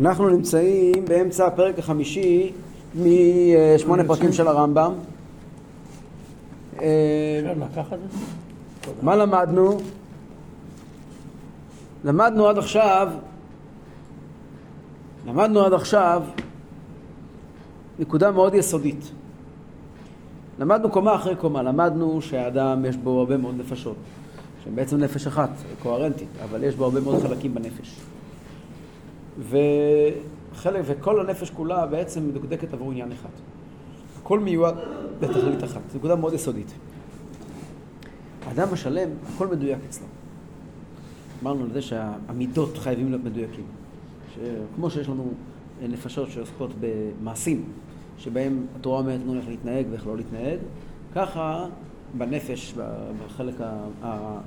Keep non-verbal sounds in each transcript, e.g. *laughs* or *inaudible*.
אנחנו נמצאים באמצע הפרק החמישי משמונה פרקים של הרמב"ם. זה? מה למדנו? למדנו עד עכשיו, למדנו עד עכשיו נקודה מאוד יסודית. למדנו קומה אחרי קומה, למדנו שהאדם יש בו הרבה מאוד נפשות, שהן בעצם נפש אחת, קוהרנטית, אבל יש בו הרבה מאוד חלקים בנפש. וחלק, וכל הנפש כולה בעצם מדוקדקת עבור עניין אחד. הכל מיועד לתכלית אחת, זו נקודה מאוד יסודית. האדם השלם, הכל מדויק אצלו. אמרנו על זה שהמידות חייבים להיות מדויקים. שכמו שיש לנו נפשות שעוסקות במעשים, שבהם התורה אומרת לנו איך להתנהג ואיך לא להתנהג, ככה בנפש, בחלק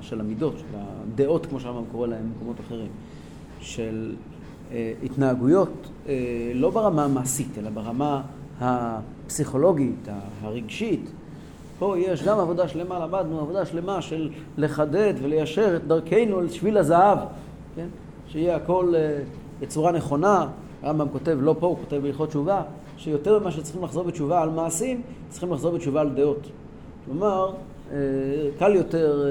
של המידות, של הדעות, כמו שהרמב"ם קורא להם במקומות אחרים, של התנהגויות, אה, לא ברמה המעשית, אלא ברמה הפסיכולוגית, הרגשית. פה יש גם עבודה שלמה, למדנו עבודה שלמה של לחדד וליישר את דרכנו אל שביל הזהב, כן? שיהיה הכל אה, בצורה נכונה. הרמב"ם כותב, לא פה, הוא כותב בהלכות תשובה, שיותר ממה שצריכים לחזור בתשובה על מעשים, צריכים לחזור בתשובה על דעות. כלומר, קל יותר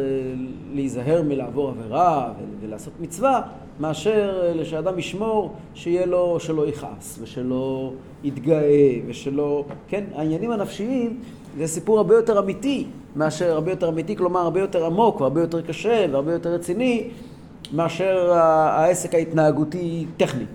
להיזהר מלעבור עבירה ולעשות מצווה, מאשר אה, שאדם ישמור שיהיה לו, שלא יכעס ושלא יתגאה ושלא, כן, העניינים הנפשיים זה סיפור הרבה יותר אמיתי מאשר, הרבה יותר אמיתי, כלומר הרבה יותר עמוק והרבה יותר קשה והרבה יותר רציני מאשר העסק ההתנהגותי טכני.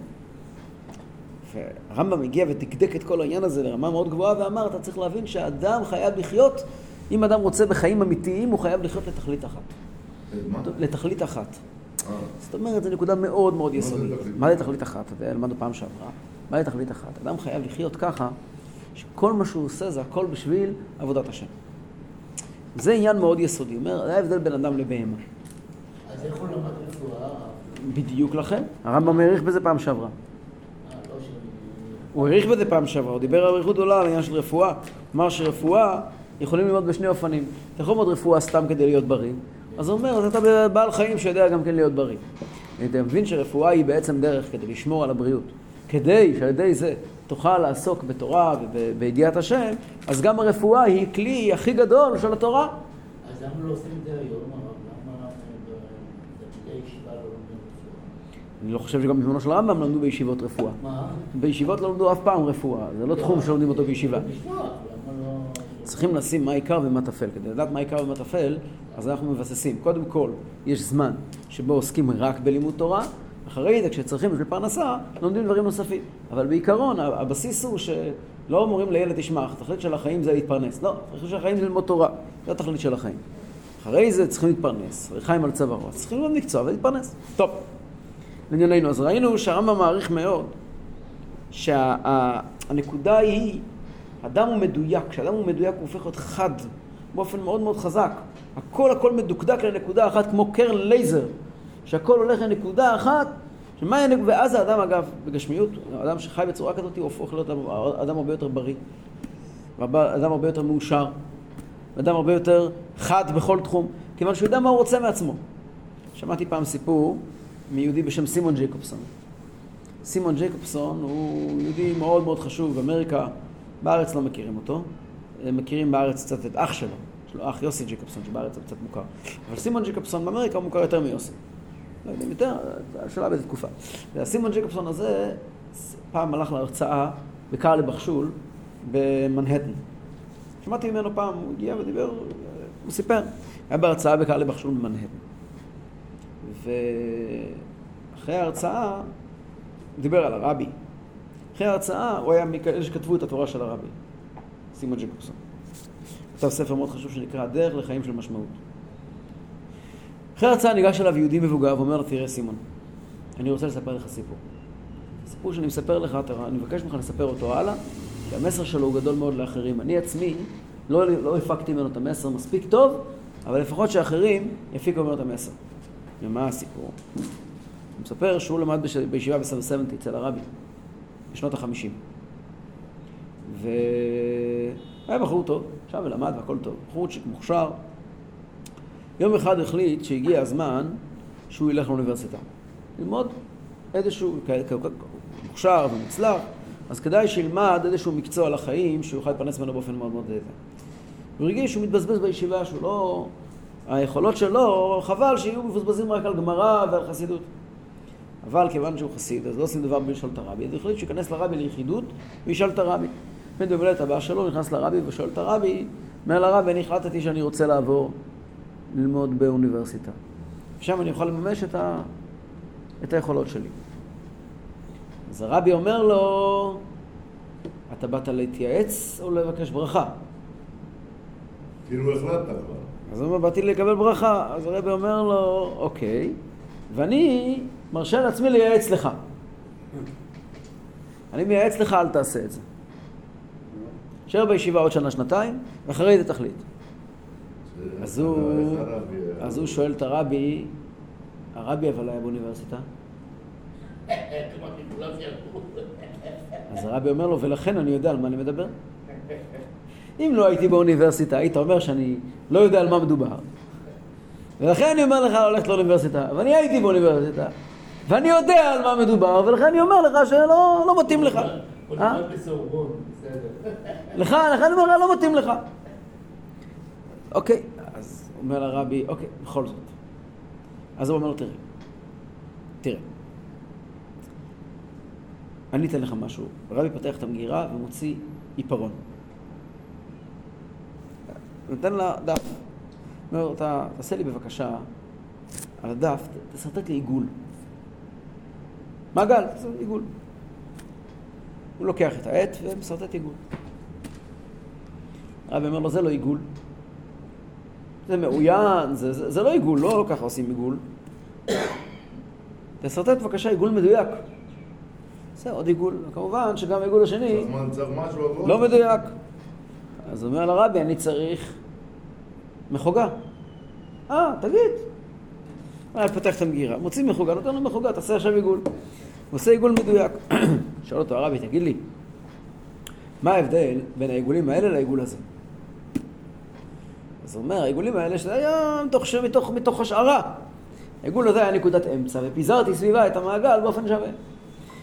והרמב"ם הגיע ודקדק את כל העניין הזה לרמה מאוד גבוהה ואמר, אתה צריך להבין שאדם חייב לחיות, אם אדם רוצה בחיים אמיתיים, הוא חייב לחיות לתכלית אחת. לתכלית אחת. זאת אומרת, זו נקודה מאוד מאוד יסודית. מה זה תכלית אחת? למדנו פעם שעברה. מה זה תכלית אחת? אדם חייב לחיות ככה, שכל מה שהוא עושה זה הכל בשביל עבודת השם. זה עניין מאוד יסודי. אומר, זה ההבדל בין אדם לבהמה. אז איך הוא למד רפואה? בדיוק לכן. הרמב"ם העריך בזה פעם שעברה. אה, לא הוא העריך בזה פעם שעברה, הוא דיבר על אריכות גדולה על העניין של רפואה. אמר שרפואה יכולים ללמוד בשני אופנים. אתה יכול ללמוד רפואה סתם כדי להיות בריא, אז הוא אומר, אז אתה בעל חיים שיודע גם כן להיות בריא. אתה מבין שרפואה היא בעצם דרך כדי לשמור על הבריאות. כדי שעל ידי זה תוכל לעסוק בתורה ובידיעת השם, אז גם הרפואה היא כלי הכי גדול של התורה. אז למה לא עושים את זה היום? לא? אני לא חושב שגם בזמנו של הרמב"ם למדו בישיבות רפואה. מה? בישיבות לא למדו אף פעם רפואה, זה לא תחום שלומדים אותו בישיבה. צריכים לשים מה עיקר ומה טפל. כדי לדעת מה עיקר ומה טפל, אז אנחנו מבססים. קודם כל, יש זמן שבו עוסקים רק בלימוד תורה, אחרי זה, כשצריכים בשביל פרנסה, לומדים דברים נוספים. אבל בעיקרון, הבסיס הוא שלא אומרים לילד, תשמע, התכלית של החיים זה להתפרנס. לא, התכלית של החיים זה ללמוד תורה. זה התכלית של החיים. אחרי זה צריכים להתפרנס, וחיים על צווארו, צריכים ללמוד מקצוע ולהתפרנס. טוב, לענייננו, אז ראינו שהרמב"ם מעריך מאוד שהנקודה שה, היא אדם הוא מדויק, כשאדם הוא מדויק הוא הופך להיות חד באופן מאוד מאוד חזק. הכל הכל מדוקדק לנקודה אחת כמו קרן לייזר, שהכל הולך לנקודה אחת, שמה הנק... ואז האדם אגב, בגשמיות, האדם שחי בצורה כזאת הוא הופך להיות אדם הרבה יותר בריא, אדם הרבה יותר מאושר, אדם הרבה יותר חד בכל תחום, כיוון שהוא יודע מה הוא רוצה מעצמו. שמעתי פעם סיפור מיהודי בשם סימון ג'ייקובסון. סימון ג'ייקובסון הוא יהודי מאוד מאוד חשוב באמריקה, בארץ לא מכירים אותו, מכירים בארץ קצת את אח שלו, יש לו אח יוסי ג'קובסון שבארץ הוא קצת מוכר, אבל סימון ג'קובסון באמריקה הוא מוכר יותר מיוסי. לא יודעים יותר, השאלה באיזה תקופה. והסימון ג'קובסון הזה פעם הלך להרצאה בקרלי בחשול במנהטן. שמעתי ממנו פעם, הוא הגיע ודיבר, הוא סיפר, היה בהרצאה בקרלי בחשול במנהטן. ואחרי ההרצאה הוא דיבר על הרבי. אחרי ההרצאה הוא היה מכאלה שכתבו את התורה של הרבי, סימון ג'קובסון. כתב ספר מאוד חשוב שנקרא דרך לחיים של משמעות. אחרי ההרצאה ניגש אליו יהודי מבוגר ואומר לו, תראה סימון, אני רוצה לספר לך סיפור. סיפור שאני מספר לך, אני מבקש ממך לספר אותו הלאה, כי המסר שלו הוא גדול מאוד לאחרים. אני עצמי לא, לא הפקתי ממנו את המסר מספיק טוב, אבל לפחות שאחרים יפיקו ממנו את המסר. ומה הסיפור? הוא מספר שהוא למד בישיבה בסבסבנטי אצל הרבי. בשנות החמישים. והיה בחור טוב, עכשיו ולמד והכל טוב, בחורצ'יק מוכשר. יום אחד החליט שהגיע הזמן שהוא ילך לאוניברסיטה. ללמוד איזשהו, מוכשר ומוצלח, אז כדאי שילמד איזשהו מקצוע לחיים שהוא יוכל להתפרנס ממנו באופן מאוד מאוד זה. הוא הרגיש שהוא מתבזבז בישיבה, שהוא לא... היכולות שלו, חבל שיהיו מבוזבזים רק על גמרא ועל חסידות. אבל כיוון שהוא חסיד, אז לא עושים דבר בלי לשאול את הרבי, אז הוא החליט שייכנס לרבי ליחידות וישאל את הרבי. בן דובלת הבא שלו נכנס לרבי ושואל את הרבי, אומר לרבי, אני החלטתי שאני רוצה לעבור ללמוד באוניברסיטה. שם אני אוכל לממש את, ה... את היכולות שלי. אז הרבי אומר לו, אתה באת להתייעץ או לבקש ברכה? כאילו החלטת כבר. אז הוא אומר, באתי לקבל ברכה. אז הרבי אומר לו, אוקיי, ואני מרשה לעצמי לייעץ לך. אני מייעץ לך, אל תעשה את זה. תשאר בישיבה עוד שנה-שנתיים, ואחרי זה תחליט. אז הוא, אז הוא שואל את הרבי, הרבי אבל היה באוניברסיטה. אז הרבי אומר לו, ולכן אני יודע על מה אני מדבר. אם לא הייתי באוניברסיטה, היית אומר שאני לא יודע על מה מדובר. ולכן אני אומר לך ללכת לאוניברסיטה, ואני הייתי באוניברסיטה, ואני יודע על מה מדובר, ולכן אני אומר לך שלא לא מתאים לך. אה? לך, לך אני אומר לך, לא מתאים לך. אוקיי, אז אומר לרבי, אוקיי, בכל זאת. אז הוא אומר לו, תראה, תראה, אני אתן לך משהו. הרבי פותח את המגירה ומוציא עיפרון. נותן לה דף. אומר לו, "אתה- תעשה לי בבקשה על הדף, תשרטט לי עיגול. מעגל, תעשה עיגול. הוא לוקח את העט ומשרטט עיגול. הרב אומר לו, זה לא עיגול. זה מאוין, זה, זה, זה לא עיגול, לא ככה עושים עיגול. תשרטט בבקשה עיגול מדויק. זה עוד עיגול, כמובן שגם העיגול השני. לא מדויק. אז אומר לרבי, אני צריך מחוגה. אה, תגיד. היה פותח את המגירה, מוציא מחוגה, נותן לו מחוגה, תעשה עכשיו עיגול. הוא עושה עיגול מדויק. *clears throat* שואל אותו הרבי, תגיד לי, מה ההבדל בין העיגולים האלה לעיגול הזה? אז הוא אומר, העיגולים האלה שזה היה מתוך, מתוך, מתוך השערה. העיגול הזה היה נקודת אמצע, ופיזרתי סביבה את המעגל באופן שווה.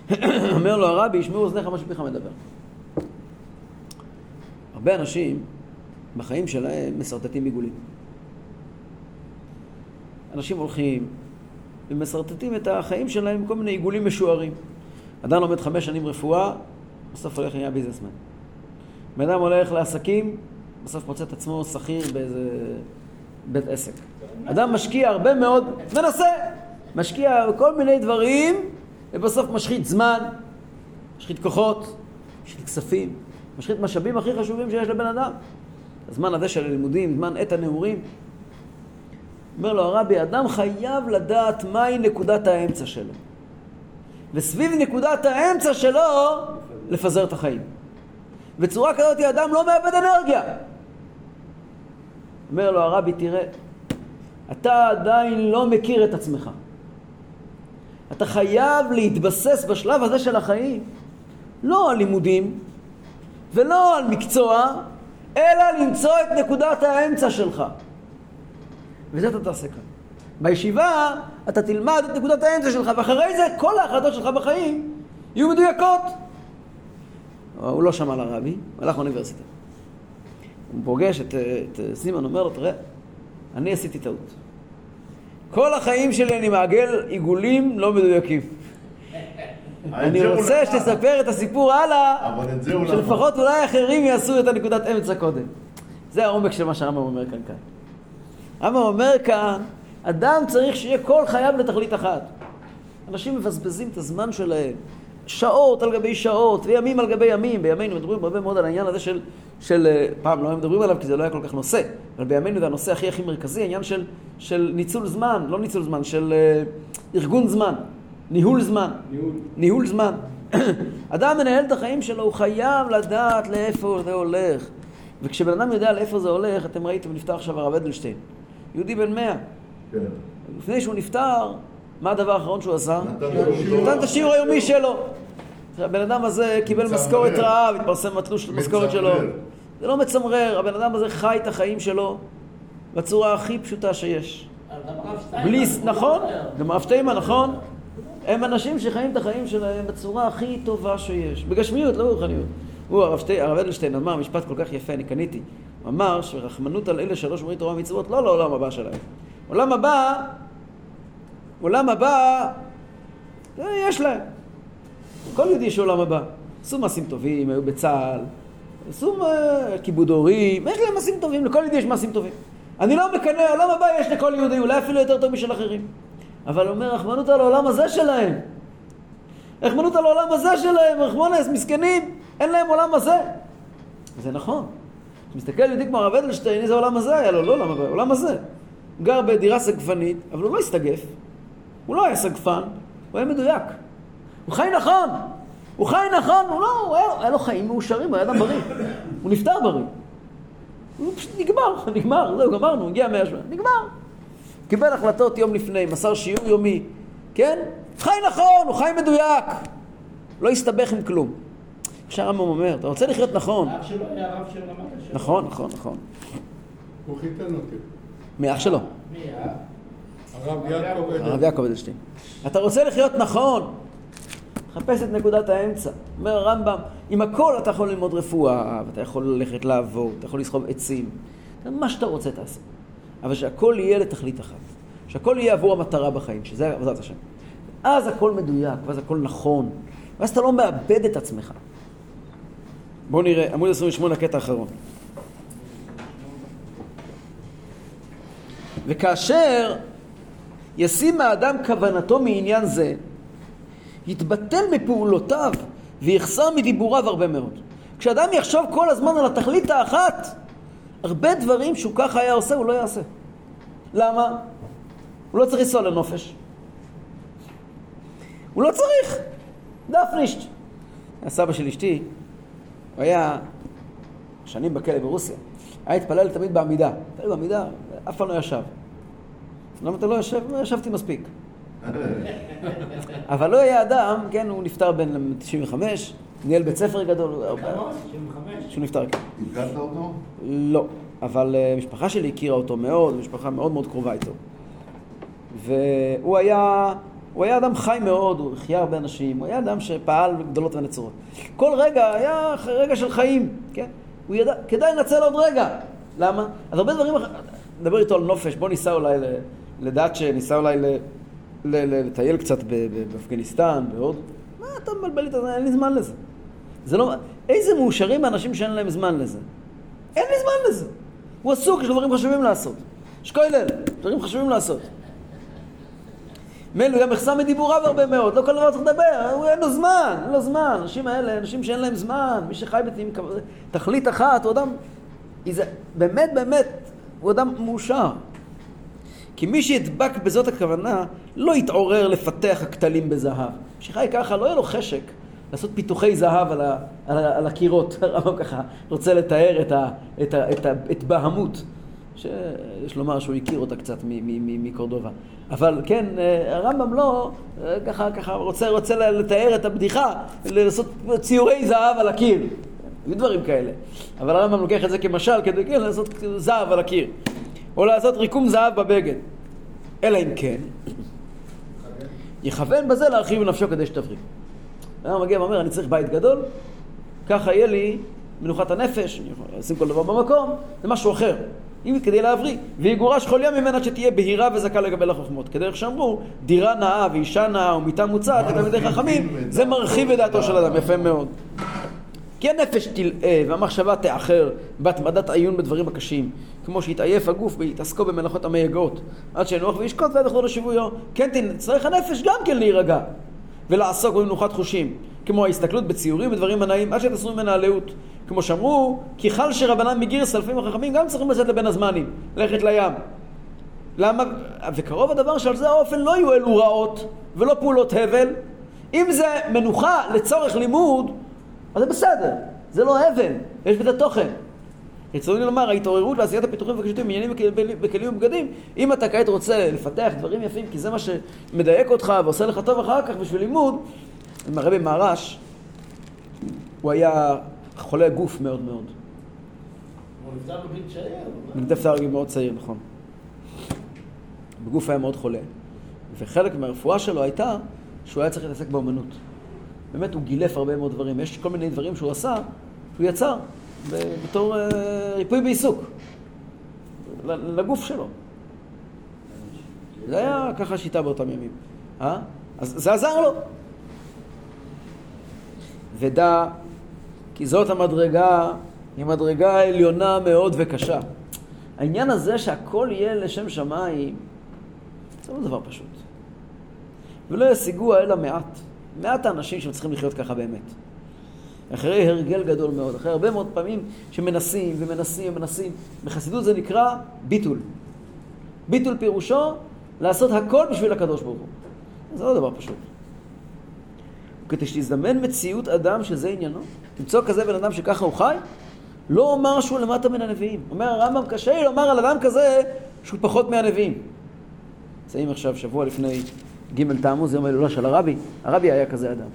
*clears throat* אומר לו הרבי, ישמעו אוזניך מה שפיך מדבר. הרבה אנשים בחיים שלהם משרטטים עיגולים. אנשים הולכים ומשרטטים את החיים שלהם עם כל מיני עיגולים משוערים. אדם לומד חמש שנים רפואה, בסוף הולך ונהיה ביזנסמן. בן אדם הולך לעסקים, בסוף מוצא את עצמו שכיר באיזה בית עסק. אדם משקיע הרבה מאוד, מנסה, משקיע בכל מיני דברים, ובסוף משחית זמן, משחית כוחות, משחית כספים, משחית משאבים הכי חשובים שיש לבן אדם. הזמן הזה של הלימודים, זמן עת הנעורים. אומר לו הרבי, אדם חייב לדעת מהי נקודת האמצע שלו. וסביב נקודת האמצע שלו, לפזר את החיים. בצורה כזאת אדם לא מאבד אנרגיה. אומר לו הרבי, תראה, אתה עדיין לא מכיר את עצמך. אתה חייב להתבסס בשלב הזה של החיים, לא על לימודים ולא על מקצוע, אלא למצוא את נקודת האמצע שלך. וזה אתה תעשה כאן. בישיבה אתה תלמד את נקודת האמצע שלך, ואחרי זה כל ההחלטות שלך בחיים יהיו מדויקות. הוא לא שמע לרבי, הוא הלך לאוניברסיטה. הוא פוגש את, את סימון, אומר לו, תראה, אני עשיתי טעות. כל החיים שלי אני מעגל עיגולים לא מדויקים. *laughs* אני רוצה למד. שתספר את הסיפור הלאה, למד. שלפחות אולי אחרים יעשו את הנקודת אמצע קודם. זה העומק של מה שהרמב"ם אומר כאן כאן. הרמב"ם אומר כאן, אדם צריך שיהיה כל חייו לתכלית אחת. אנשים מבזבזים את הזמן שלהם, שעות על גבי שעות, וימים על גבי ימים. בימינו מדברים הרבה מאוד על העניין הזה של, של אה, פעם לא מדברים עליו כי זה לא היה כל כך נושא, אבל בימינו זה הנושא הכי הכי מרכזי, העניין של, של ניצול זמן, לא ניצול זמן, של אה, ארגון זמן, ניהול זמן. ניהול. ניהול זמן. *coughs* אדם מנהל את החיים שלו, הוא חייב לדעת לאיפה זה הולך. וכשבן אדם יודע לאיפה זה הולך, אתם ראיתם, נפטר עכשיו הרב אדלשטיין. יהודי בן מאה. כן. לפני שהוא נפטר, מה הדבר האחרון שהוא עשה? נתן את השיעור היומי שלו. הבן אדם הזה קיבל. משכורת רעה, התפרסם התלוש המשכורת שלו. זה לא מצמרר, הבן אדם הזה חי את החיים שלו בצורה הכי פשוטה שיש. אבל גם הרב שטיינמן, בלי, נכון, לא אומר. גם הרב שטיימן, נכון? הם אנשים שחיים את החיים שלהם בצורה הכי טובה שיש. בגשמיות, לא ברוחניות. הוא, הרב אדלשטיין אמר משפט כל כך יפה, אני קניתי. הוא אמר שרחמנות על אלה שלא שומרים תורה ומצוות לא לעולם הבא שלהם. עולם הבא, עולם הבא, אה, יש להם. כל יהודי יש עולם הבא. עשו מעשים טובים, היו בצה"ל, עשו אה, כיבוד הורים, יש להם מעשים טובים, לכל יהודי יש מעשים טובים. אני לא מקנא, עולם הבא יש לכל יהודי, אולי אפילו יותר טוב משל אחרים. אבל אומר, רחמנות על העולם הזה שלהם. רחמנות על העולם הזה שלהם, רחמונס, מסכנים, אין להם עולם הזה. זה נכון. כשמסתכל יהודי כמו הרב אדלשטיין, איזה עולם הזה היה לו? לא עולם הבא, עולם הזה. הוא גר בדירה סגפנית, אבל הוא לא הסתגף. הוא לא היה סגפן, הוא היה מדויק. הוא חי נכון. הוא חי נכון, הוא לא, הוא היה, היה לו חיים מאושרים, הוא היה אדם בריא. הוא נפטר בריא. הוא פשוט נגמר, *laughs* נגמר, זהו, גמרנו, הגיע מאה שנה, נגמר. קיבל החלטות יום לפני, מסר שיעור יומי, כן? חי נכון, הוא חי מדויק. לא הסתבך עם כלום. עכשיו הרמב"ם אומר, אתה רוצה לחיות נכון. אח שלו היה הרב של רמת השרון. נכון, נכון, נכון. הוא חיתן אותי. מאח שלו, מי היה? הרב יעקב הרב אדלשטיין. יעקב אדלשטיין. אתה רוצה לחיות נכון, חפש את נקודת האמצע. אומר הרמב"ם, עם הכל אתה יכול ללמוד רפואה, ואתה יכול ללכת לעבוד, אתה יכול לסחוב עצים, מה שאתה רוצה תעשה. אבל שהכל יהיה לתכלית אחת. שהכל יהיה עבור המטרה בחיים, שזה עבודת השם. אז הכל מדויק, ואז הכל נכון, ואז אתה לא מאבד את עצמך. בואו נראה, עמוד 28, הקטע האחרון. וכאשר ישים האדם כוונתו מעניין זה, יתבטל מפעולותיו ויחסר מדיבוריו הרבה מאוד. כשאדם יחשוב כל הזמן על התכלית האחת, הרבה דברים שהוא ככה היה עושה, הוא לא יעשה. למה? הוא לא צריך לנסוע לנופש. הוא לא צריך. דפנישט. הסבא של אשתי, הוא היה שנים בכלא ברוסיה. היה התפלל תמיד בעמידה. התפלל בעמידה, אף פעם לא ישב. למה אתה לא יושב? לא ישבתי מספיק. *laughs* אבל לא היה אדם, כן, הוא נפטר בן 95, ניהל בית ספר גדול, הוא הרבה- כמה? 95? שהוא נפטר, כן. הכרת אותו? לא, אבל אה, המשפחה שלי הכירה אותו מאוד, משפחה מאוד מאוד קרובה איתו. והוא היה, הוא היה אדם חי מאוד, הוא החיה הרבה אנשים, הוא היה אדם שפעל גדולות ונצורות. כל רגע היה רגע של חיים, כן? הוא ידע, כדאי לנצל עוד רגע. למה? אז הרבה דברים, אח- נדבר איתו על נופש, בוא ניסע אולי לדאצ'ה, ניסע אולי לטייל קצת באפגניסטן, בהודו. מה אתה מבלבל איתו? אין לי זמן לזה. זה לא... איזה מאושרים האנשים שאין להם זמן לזה. אין לי זמן לזה. הוא עסוק, יש דברים חשובים לעשות. שכולל, דברים חשובים לעשות. מילא, הוא גם יחסר מדיבוריו הרבה מאוד, לא כל דבר צריך לדבר, הוא אין לו זמן, אין לו זמן. האנשים האלה, אנשים שאין להם זמן, מי שחי כזה, תכלית אחת, הוא אדם, זה, באמת, באמת, הוא אדם מאושר. כי מי שידבק בזאת הכוונה, לא יתעורר לפתח הכתלים בזהב. מי שחי ככה, לא יהיה לו חשק לעשות פיתוחי זהב על, ה, על, ה, על הקירות. *laughs* הרמב"ם ככה רוצה לתאר את, ה, את, ה, את, ה, את בהמות, שיש לומר שהוא הכיר אותה קצת מקורדובה. אבל כן, אה, הרמב"ם לא, אה, ככה, ככה רוצה, רוצה לתאר את הבדיחה, לעשות ציורי זהב על הקיר. היו דברים כאלה. אבל הרמב"ם לוקח את זה כמשל כדי כן, לעשות זהב על הקיר. או לעשות ריקום זהב בבגד. אלא אם כן, יכוון בזה להרחיב נפשו כדי שתבריא. אדם מגיע ואומר, אני צריך בית גדול, ככה יהיה לי מנוחת הנפש, אני לשים כל דבר במקום, זה משהו אחר. אם כדי להבריא, ויגורש כל יום ממנה שתהיה בהירה וזכה לקבל החוכמות. כדרך שאמרו, דירה נאה ואישה נאה ומיטה מוצעת לתלמידי חכמים, זה מרחיב את דעתו של אדם, יפה מאוד. כי הנפש תלאה והמחשבה תאחר בהתמדת עיון בדברים הקשים, כמו שהתעייף הגוף בהתעסקו במלאכות המייגעות, עד שינוח וישקוט ועד יחזור לשבויו. כן תצטרך הנפש גם כן להירגע, ולעסוק במנוחת חושים, כמו ההסתכלות בציורים ודברים הנאים, עד שתעשו ממנה הלאות. כמו שאמרו, כי חל שרבנן מגירס אלפים החכמים גם צריכים לצאת לבין הזמנים, ללכת לים. למה? וקרוב הדבר שעל זה האופן לא יהיו אלו רעות ולא פעולות הבל. אם זה מנוחה לצורך לימוד, אז זה בסדר, זה לא הבל, יש בזה תוכן. רצוני לומר, ההתעוררות לעשיית הפיתוחים והקשיטים, עניינים בכלים- בכלים ובגדים, אם אתה כעת רוצה לפתח דברים יפים, כי זה מה שמדייק אותך ועושה לך טוב אחר כך בשביל לימוד, הרבי מהרש, הוא היה חולה גוף מאוד מאוד. הוא נפטר בגיל צעיר. נפטר בגיל מאוד צעיר, נכון. בגוף היה מאוד חולה. וחלק מהרפואה שלו הייתה שהוא היה צריך להתעסק באומנות. באמת, הוא גילף הרבה מאוד דברים. יש כל מיני דברים שהוא עשה, שהוא יצר בתור אה, ריפוי בעיסוק, לגוף שלו. זה היה ככה שיטה באותם ימים. אה? אז זה עזר לו. ודע כי זאת המדרגה, היא מדרגה עליונה מאוד וקשה. העניין הזה שהכל יהיה לשם שמיים, זה לא דבר פשוט. ולא ישיגוה אלא מעט. מעט האנשים שצריכים לחיות ככה באמת. אחרי הרגל גדול מאוד, אחרי הרבה מאוד פעמים שמנסים ומנסים ומנסים. בחסידות זה נקרא ביטול. ביטול פירושו לעשות הכל בשביל הקדוש ברוך הוא. זה לא דבר פשוט. כדי שתזדמן מציאות אדם שזה עניינו, למצוא כזה בן אדם שככה הוא חי, לא אומר שהוא למטה מן הנביאים. אומר הרמב"ם, קשה לי לומר על אדם כזה שהוא פחות מהנביאים. נמצאים עכשיו שבוע לפני ג' תעמוז, יום ההילולה של הרבי, הרבי היה כזה אדם.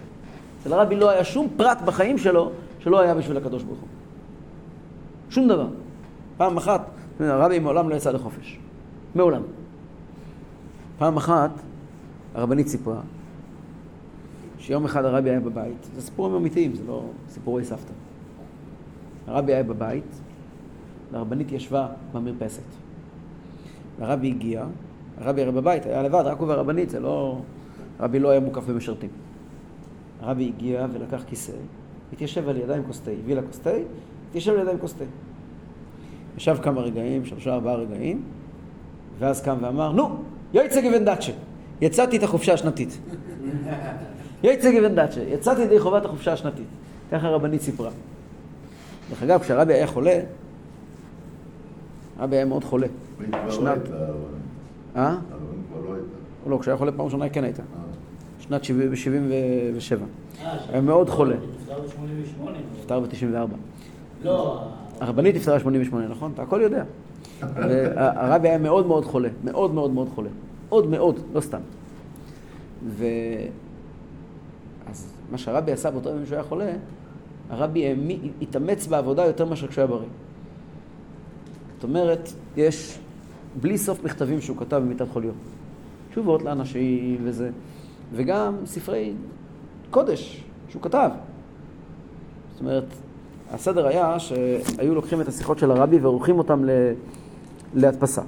אצל הרבי לא היה שום פרט בחיים שלו שלא היה בשביל הקדוש ברוך הוא. שום דבר. פעם אחת, הרבי מעולם לא יצא לחופש. מעולם. פעם אחת, הרבנית סיפרה שיום אחד הרבי היה בבית, זה סיפורים אמיתיים, זה לא סיפורי סבתא. הרבי היה בבית, והרבנית ישבה במרפסת. הרבי הגיע, הרבי הרי בבית, היה לבד, רק הוא והרבנית, זה לא... הרבי לא היה מוקף במשרתים. הרבי הגיע ולקח כיסא, התיישב על ידיים כוס תה, הביא לה כוס תה, התיישב על ידיים כוס תה. ישב כמה רגעים, שלושה ארבעה רגעים, ואז קם ואמר, נו, יויצה גוון דאצ'ה, יצאתי את החופשה השנתית. *laughs* יויצה גוון דאצ'ה, יצאתי ידי חובת החופשה השנתית. ככה הרבנית סיפרה. דרך אגב, כשהרבי היה חולה, הרבי היה מאוד חולה. שנת... אה? לא, לא, כשהיה חולה פעם ראשונה כן הייתה. אה. שנת 77. אה, היה מאוד חולה. נפטר ב-88. נפטר ב-94. לא, הרבנית נפטרה ב-88, נכון? אתה הכל יודע. הרבי היה מאוד מאוד חולה, מאוד מאוד מאוד חולה. מאוד מאוד, לא סתם. אז מה שהרבי עשה באותו יום שהוא היה חולה, הרבי התאמץ בעבודה יותר מאשר כשהוא היה בריא. זאת אומרת, יש בלי סוף מכתבים שהוא כתב במיטת חוליו. תשובות לאנשים וזה, וגם ספרי קודש שהוא כתב. זאת אומרת, הסדר היה שהיו לוקחים את השיחות של הרבי ועורכים אותם להדפסה.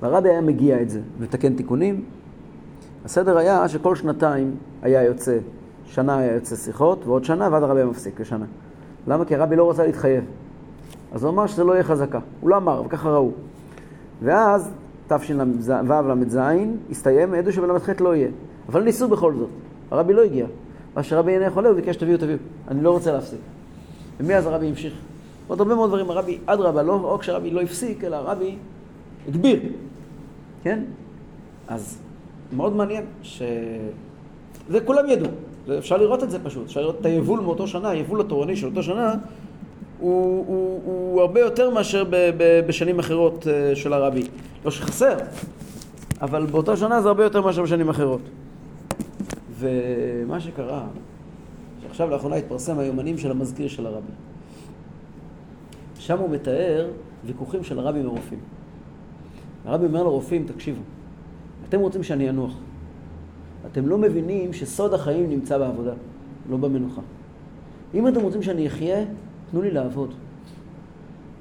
והרבי היה מגיע את זה ומתקן תיקונים. הסדר היה שכל שנתיים היה יוצא, שנה היה יוצא שיחות, ועוד שנה, ואז הרבי מפסיק לשנה. למה? כי הרבי לא רצה להתחייב. אז הוא אמר שזה לא יהיה חזקה. הוא לא אמר, וככה ראו. ואז תשל"ז הסתיים, ידעו שבל"ח לא יהיה. אבל ניסו בכל זאת. הרבי לא הגיע. מה שרבי עיני חולה, הוא ביקש תביאו, תביאו. אני לא רוצה להפסיק. ומאז הרבי המשיך. עוד הרבה מאוד דברים, הרבי, אדרבה, לא רק שהרבי לא הפסיק, אלא הרבי הגביר. כן? אז מאוד מעניין ש... זה כולם ידעו. אפשר לראות את זה פשוט. אפשר לראות את היבול מאותו שנה, היבול התורני של אותו שנה, הוא, הוא, הוא הרבה יותר מאשר ב, ב, בשנים אחרות אה, של הרבי. לא שחסר, אבל באותה שנה זה הרבה יותר מאשר בשנים אחרות. ומה שקרה, שעכשיו לאחרונה התפרסם היומנים של המזכיר של הרבי. שם הוא מתאר ויכוחים של הרבי עם הרופאים. הרבי אומר לרופאים, תקשיבו, אתם רוצים שאני אנוח. אתם לא מבינים שסוד החיים נמצא בעבודה, לא במנוחה. אם אתם רוצים שאני אחיה, תנו לי לעבוד.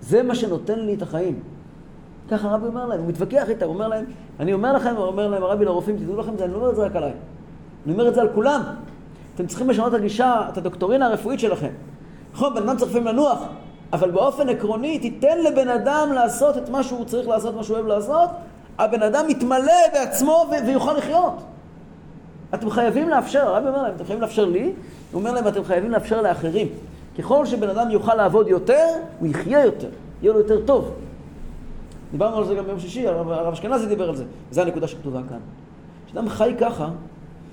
זה מה שנותן לי את החיים. ככה הרבי אומר להם, הוא מתווכח איתם, הוא אומר להם, אני אומר לכם, הוא אומר להם הרבי לרופאים, תדעו לכם זה, אני לא אומר את זה רק עליי. אני אומר את זה על כולם. אתם צריכים לשנות את הגישה, את הדוקטורינה הרפואית שלכם. נכון, בן אדם צריך לפעמים לנוח, אבל באופן עקרוני, תיתן לבן אדם לעשות את מה שהוא צריך לעשות, מה שהוא אוהב לעשות, הבן אדם יתמלא בעצמו ו- ויוכל לחיות. אתם חייבים לאפשר, הרבי אומר להם, אתם חייבים לאפשר לי, הוא אומר להם, אתם חייבים לאפשר לאחרים. ככל שבן אדם יוכל לעבוד יותר, הוא יחיה יותר, יהיה לו יותר טוב. דיברנו על זה גם ביום שישי, הרב, הרב אשכנזי דיבר על זה, וזו הנקודה שכתובה כאן. כשאדם חי ככה,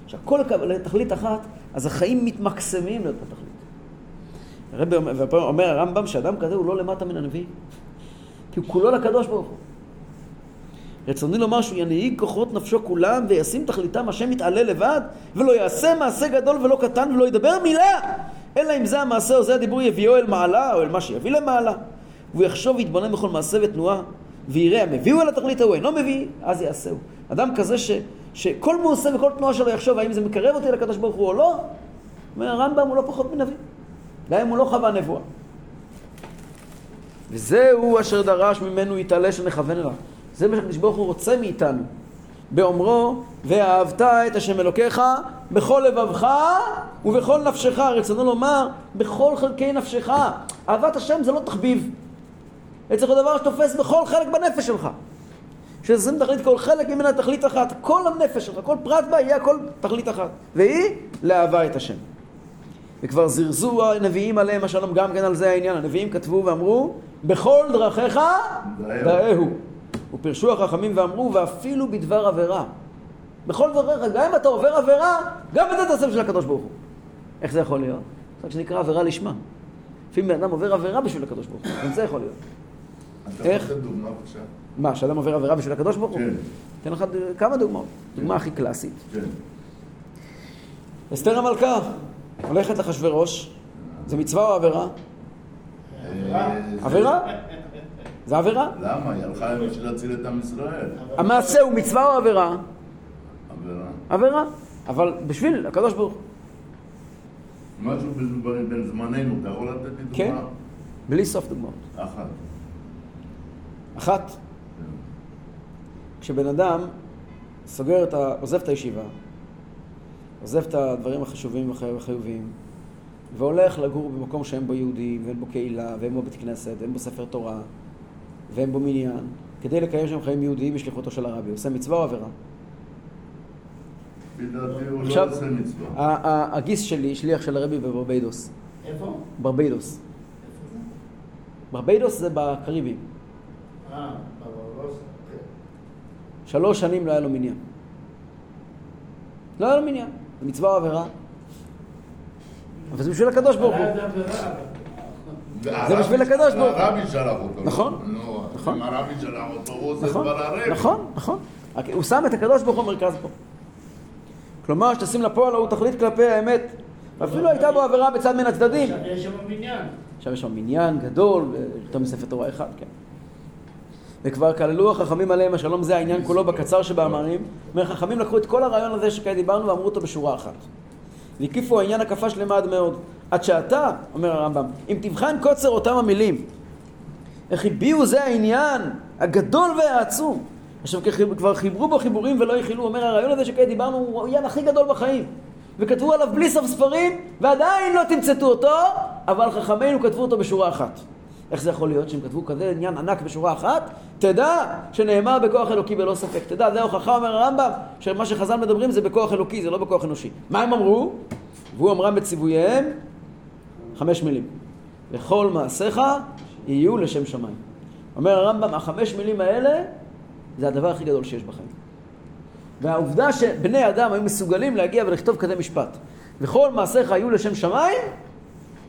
שהכל לתכלית אחת, אז החיים מתמקסמים לאותה תכלית. הרב אומר הרמב"ם שאדם כזה הוא לא למטה מן הנביא, כי הוא כולו לקדוש ברוך הוא. רצוני לומר שהוא ינהיג כוחות נפשו כולם וישים תכליתם השם יתעלה לבד ולא יעשה מעשה גדול ולא קטן ולא ידבר מילה אלא אם זה המעשה או זה הדיבור יביאו אל מעלה או אל מה שיביא למעלה והוא יחשוב ויתבונן בכל מעשה ותנועה ויראה המביאו אל התכלית ההוא אינו מביא אז יעשהו אדם כזה ש, שכל מעושה וכל תנועה שלו יחשוב האם זה מקרב אותי לקדוש ברוך הוא או לא, אומר הרמב"ם הוא לא פחות מנביא. אם הוא לא חווה נבואה. וזהו אשר דרש ממנו יתעלה שנכוון אליו. זה מה שהקדוש ברוך הוא רוצה מאיתנו. באומרו, ואהבת את השם אלוקיך בכל לבבך ובכל נפשך. רצונו לומר, בכל חלקי נפשך. אהבת השם זה לא תחביב. זה צריך להיות דבר שתופס בכל חלק בנפש שלך. כשעושים תכלית כל חלק ממנה תכלית אחת, כל הנפש שלך, כל פרט בה יהיה הכל תכלית אחת. והיא לאהבה את השם. וכבר זרזו הנביאים עליהם השלום גם כן על זה העניין. הנביאים כתבו ואמרו, בכל דרכיך דאהו. ופרשו החכמים ואמרו, ואפילו בדבר עבירה. בכל דרכיך, גם אם אתה עובר עבירה, גם את זה תעשה בשביל הקדוש ברוך הוא. איך זה יכול להיות? זה שנקרא עבירה לשמה. לפעמים בן אדם עובר עבירה בשביל הקדוש ברוך הוא, גם זה יכול להיות. איך? אתה? מה, שאדם עובר עבירה בשביל הקדוש ברוך הוא? כן. אתן לך כמה דוגמאות. דוגמה הכי קלאסית. כן. אסתר המלכה הולכת לאחשוורוש, זה מצווה או עבירה? אה, עבירה? זה עבירה. למה? היא הלכה בשביל להציל את עם ישראל. המעשה הוא מצווה או עבירה? עבירה. עבירה. אבל בשביל הקדוש ברוך הוא. משהו בין בין זמננו, אתה יכול לתת לי כן. דוגמה? בלי סוף דוגמאות. אחת. אחת, כן. כשבן אדם סוגר את ה... עוזב את הישיבה, עוזב את הדברים החשובים והחיוביים, והולך לגור במקום שאין בו יהודים, ואין בו קהילה, ואין בו בית כנסת, ואין בו ספר תורה, ואין בו מניין, כדי לקיים שם חיים יהודיים בשליחותו של הרבי. עושה מצווה או עבירה? עכשיו, לא עושה מצווה. ה- ה- הגיס שלי, שליח של הרבי בברביידוס. איפה? ברביידוס. ברביידוס זה בקריבים. אה, בברוס. שלוש שנים לא היה לו מניין. לא היה לו מניין. זה מצווה או עבירה? אבל זה בשביל הקדוש ברוך הוא. זה בשביל הקדוש ברוך הוא. הרבי שלח אותו. נכון. נכון. אם הרבי שלח אותו, הוא עושה נכון, דבר הרבי. נכון, נכון. רק הוא שם את הקדוש ברוך הוא במרכז פה. כלומר, שתשים לפועל ההוא תכלית כלפי האמת. ואפילו הייתה בו עבירה בצד מן הצדדים. עכשיו יש שם בניין. עכשיו יש שם מניין גדול, ויותר מספר תורה אחד, כן. וכבר כללו החכמים עליהם השלום זה העניין כולו בקצר שבאמרים. אומר, חכמים לקחו את כל הרעיון הזה שכעת דיברנו ואמרו אותו בשורה אחת. והקיפו העניין הקפה שלמה עד מאוד. עד שאתה, אומר הרמב"ם, אם תבחן קוצר אותם המילים, איך הביעו זה העניין הגדול והעצום. עכשיו כבר חיברו בו חיבורים ולא יכילו, אומר הרעיון הזה שכעת דיברנו הוא העניין הכי גדול בחיים. וכתבו עליו בלי סוף ספרים, ועדיין לא תמצתו אותו, אבל חכמינו כתבו אותו בשורה אחת. איך זה יכול להיות שהם כתבו כזה עניין ענק בשורה אחת? תדע שנאמר בכוח אלוקי בלא ספק. תדע, זה הוכחה, אומר הרמב"ם, שמה שחז"ל מדברים זה בכוח אלוקי, זה לא בכוח אנושי. מה הם אמרו? והוא אמרם בציווייהם חמש מילים. וכל מעשיך יהיו לשם שמיים. אומר הרמב"ם, החמש מילים האלה זה הדבר הכי גדול שיש בחיים. והעובדה שבני אדם היו מסוגלים להגיע ולכתוב כזה משפט, וכל מעשיך יהיו לשם שמיים,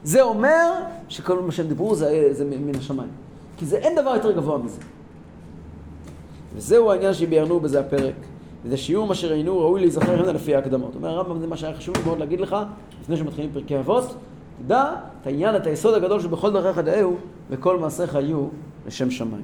זה אומר שכל מה שהם דיברו זה, זה מן השמיים. כי זה אין דבר יותר גבוה מזה. וזהו העניין שביארנו בזה הפרק. וזה שיעור מה שראינו ראוי להיזכר ממנו לפי ההקדמות. אומר הרמב"ם זה מה שהיה חשוב מאוד להגיד לך לפני שמתחילים פרקי אבות. תדע את העניין, את היסוד הגדול שבכל דרכיך דאהו וכל מעשיך יהיו לשם שמיים.